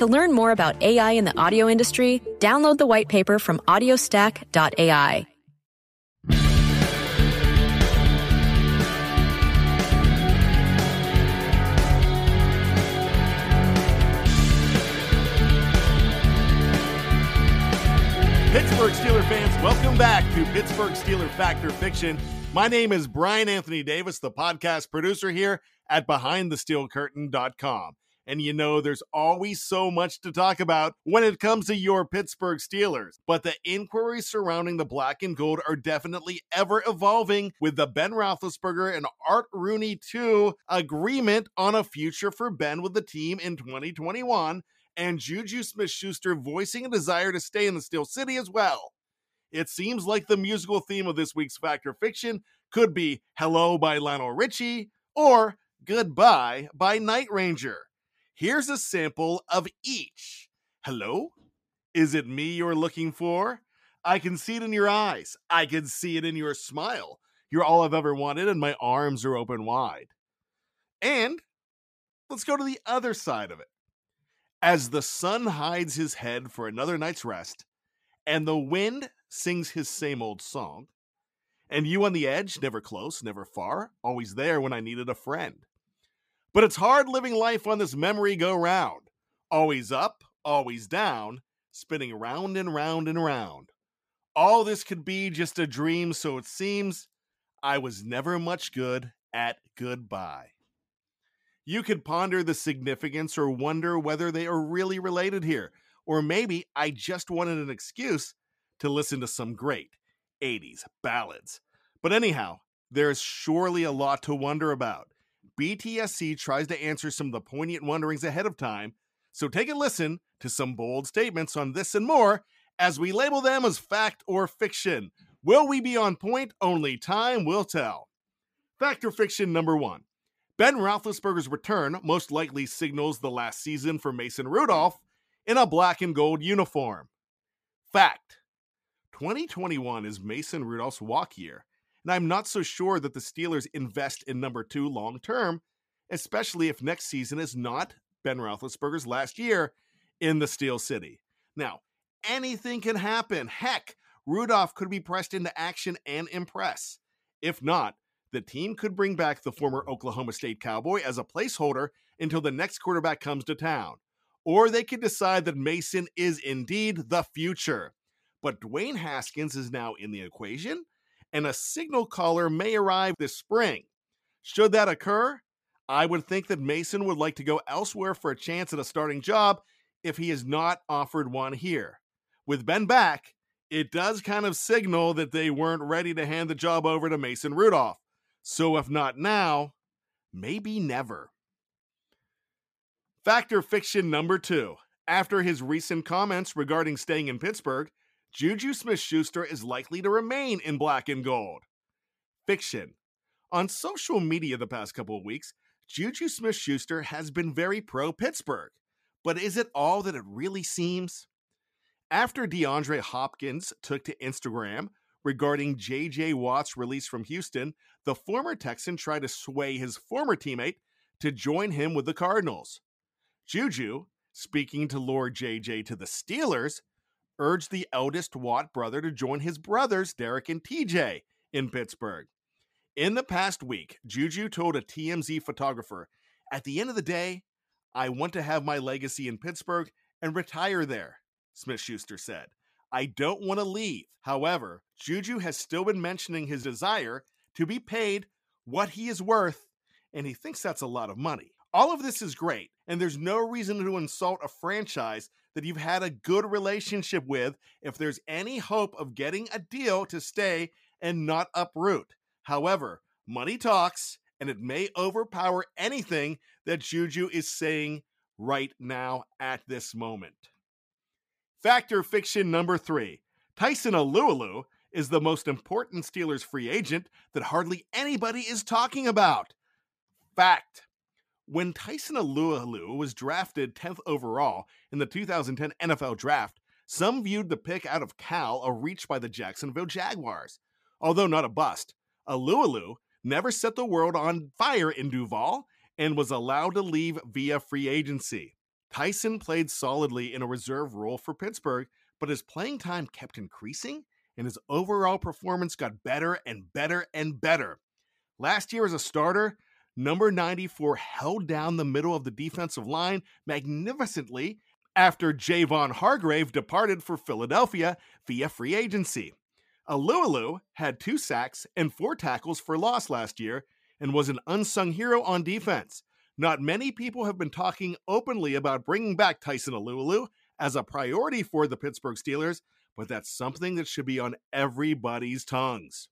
To learn more about AI in the audio industry, download the white paper from audiostack.ai. Pittsburgh Steeler fans, welcome back to Pittsburgh Steeler Fact or Fiction. My name is Brian Anthony Davis, the podcast producer here at BehindTheSteelCurtain.com. And you know, there's always so much to talk about when it comes to your Pittsburgh Steelers. But the inquiries surrounding the black and gold are definitely ever evolving with the Ben Roethlisberger and Art Rooney II agreement on a future for Ben with the team in 2021 and Juju Smith Schuster voicing a desire to stay in the Steel City as well. It seems like the musical theme of this week's Fact or Fiction could be Hello by Lionel Richie or Goodbye by Night Ranger. Here's a sample of each. Hello? Is it me you're looking for? I can see it in your eyes. I can see it in your smile. You're all I've ever wanted, and my arms are open wide. And let's go to the other side of it. As the sun hides his head for another night's rest, and the wind sings his same old song, and you on the edge, never close, never far, always there when I needed a friend. But it's hard living life on this memory go round, always up, always down, spinning round and round and round. All this could be just a dream, so it seems I was never much good at goodbye. You could ponder the significance or wonder whether they are really related here, or maybe I just wanted an excuse to listen to some great 80s ballads. But anyhow, there's surely a lot to wonder about. BTSC tries to answer some of the poignant wonderings ahead of time, so take a listen to some bold statements on this and more as we label them as fact or fiction. Will we be on point? Only time will tell. Fact or fiction number one. Ben Roethlisberger's return most likely signals the last season for Mason Rudolph in a black and gold uniform. Fact 2021 is Mason Rudolph's walk year, and I'm not so sure that the Steelers invest in number two long term, especially if next season is not Ben Roethlisberger's last year in the Steel City. Now, anything can happen. Heck, Rudolph could be pressed into action and impress. If not, the team could bring back the former Oklahoma State Cowboy as a placeholder until the next quarterback comes to town. Or they could decide that Mason is indeed the future. But Dwayne Haskins is now in the equation, and a signal caller may arrive this spring. Should that occur, I would think that Mason would like to go elsewhere for a chance at a starting job if he is not offered one here. With Ben back, it does kind of signal that they weren't ready to hand the job over to Mason Rudolph. So, if not now, maybe never. Fact or fiction number two. After his recent comments regarding staying in Pittsburgh, Juju Smith Schuster is likely to remain in black and gold. Fiction. On social media the past couple of weeks, Juju Smith Schuster has been very pro Pittsburgh. But is it all that it really seems? After DeAndre Hopkins took to Instagram regarding JJ Watt's release from Houston, the former Texan tried to sway his former teammate to join him with the Cardinals. Juju, speaking to Lord JJ to the Steelers, urged the eldest Watt brother to join his brothers, Derek and TJ, in Pittsburgh. In the past week, Juju told a TMZ photographer, At the end of the day, I want to have my legacy in Pittsburgh and retire there, Smith Schuster said. I don't want to leave. However, Juju has still been mentioning his desire to be paid what he is worth, and he thinks that's a lot of money. All of this is great, and there's no reason to insult a franchise that you've had a good relationship with if there's any hope of getting a deal to stay and not uproot. However, money talks, and it may overpower anything that Juju is saying right now at this moment. Fact or fiction number three Tyson Alualu is the most important Steelers free agent that hardly anybody is talking about. Fact. When Tyson Alualu was drafted 10th overall in the 2010 NFL Draft, some viewed the pick out of Cal a reach by the Jacksonville Jaguars. Although not a bust, Alualu never set the world on fire in Duval and was allowed to leave via free agency. Tyson played solidly in a reserve role for Pittsburgh, but his playing time kept increasing and his overall performance got better and better and better. Last year as a starter, number 94 held down the middle of the defensive line magnificently after Javon Hargrave departed for Philadelphia via free agency. Alualu had two sacks and four tackles for loss last year and was an unsung hero on defense. Not many people have been talking openly about bringing back Tyson Alualu as a priority for the Pittsburgh Steelers, but that's something that should be on everybody's tongues.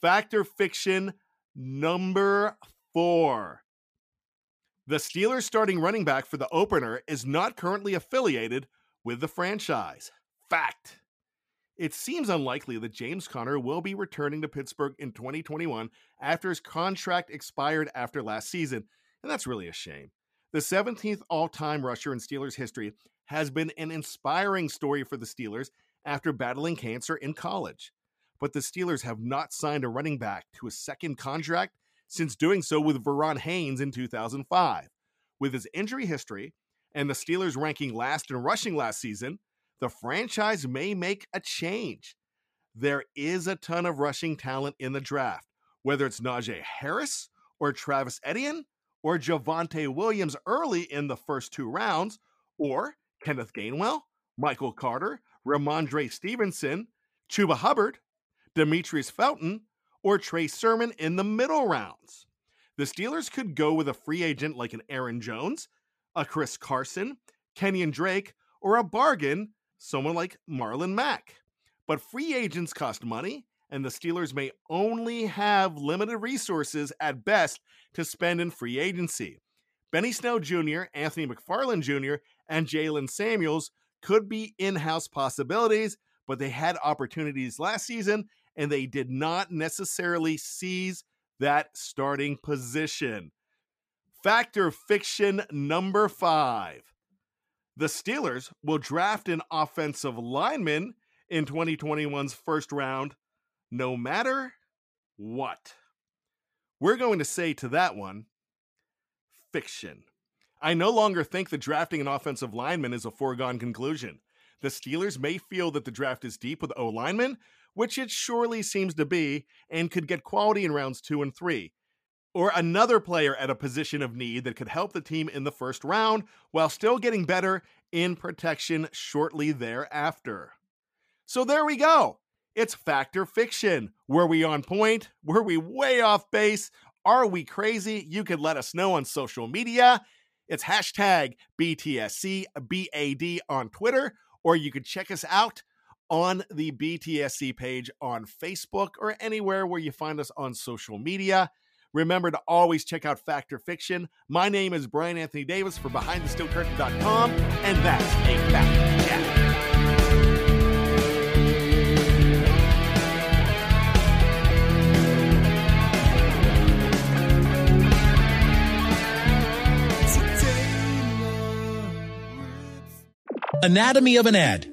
Fact or fiction number four. The Steelers starting running back for the opener is not currently affiliated with the franchise. Fact. It seems unlikely that James Conner will be returning to Pittsburgh in 2021 after his contract expired after last season, and that's really a shame. The 17th all time rusher in Steelers history has been an inspiring story for the Steelers after battling cancer in college. But the Steelers have not signed a running back to a second contract since doing so with Verron Haynes in 2005. With his injury history and the Steelers ranking last in rushing last season, the franchise may make a change. There is a ton of rushing talent in the draft, whether it's Najee Harris or Travis Etienne or Javonte Williams early in the first two rounds, or Kenneth Gainwell, Michael Carter, Rhamondre Stevenson, Chuba Hubbard, Demetrius Felton, or Trey Sermon in the middle rounds. The Steelers could go with a free agent like an Aaron Jones, a Chris Carson, Kenyan Drake, or a bargain, someone like Marlon Mack. But free agents cost money, and the Steelers may only have limited resources at best to spend in free agency. Benny Snell Jr., Anthony McFarland Jr., and Jaylen Samuels could be in house possibilities, but they had opportunities last season and they did not necessarily seize that starting position. Fact or fiction number five. The Steelers will draft an offensive lineman in 2021's first round no matter what. We're going to say to that one fiction. I no longer think that drafting an offensive lineman is a foregone conclusion. The Steelers may feel that the draft is deep with O linemen, which it surely seems to be, and could get quality in rounds two and three. Or another player at a position of need that could help the team in the first round while still getting better in protection shortly thereafter. So there we go. It's Fact or Fiction. Were we on point? Were we way off base? Are we crazy? You could let us know on social media. It's hashtag BTSCBAD on Twitter, or you could check us out on the BTSC page on Facebook or anywhere where you find us on social media. Remember to always check out Fact or Fiction. My name is Brian Anthony Davis for BehindTheSteelCurtain.com, and that's a fact yeah. Anatomy of an ad.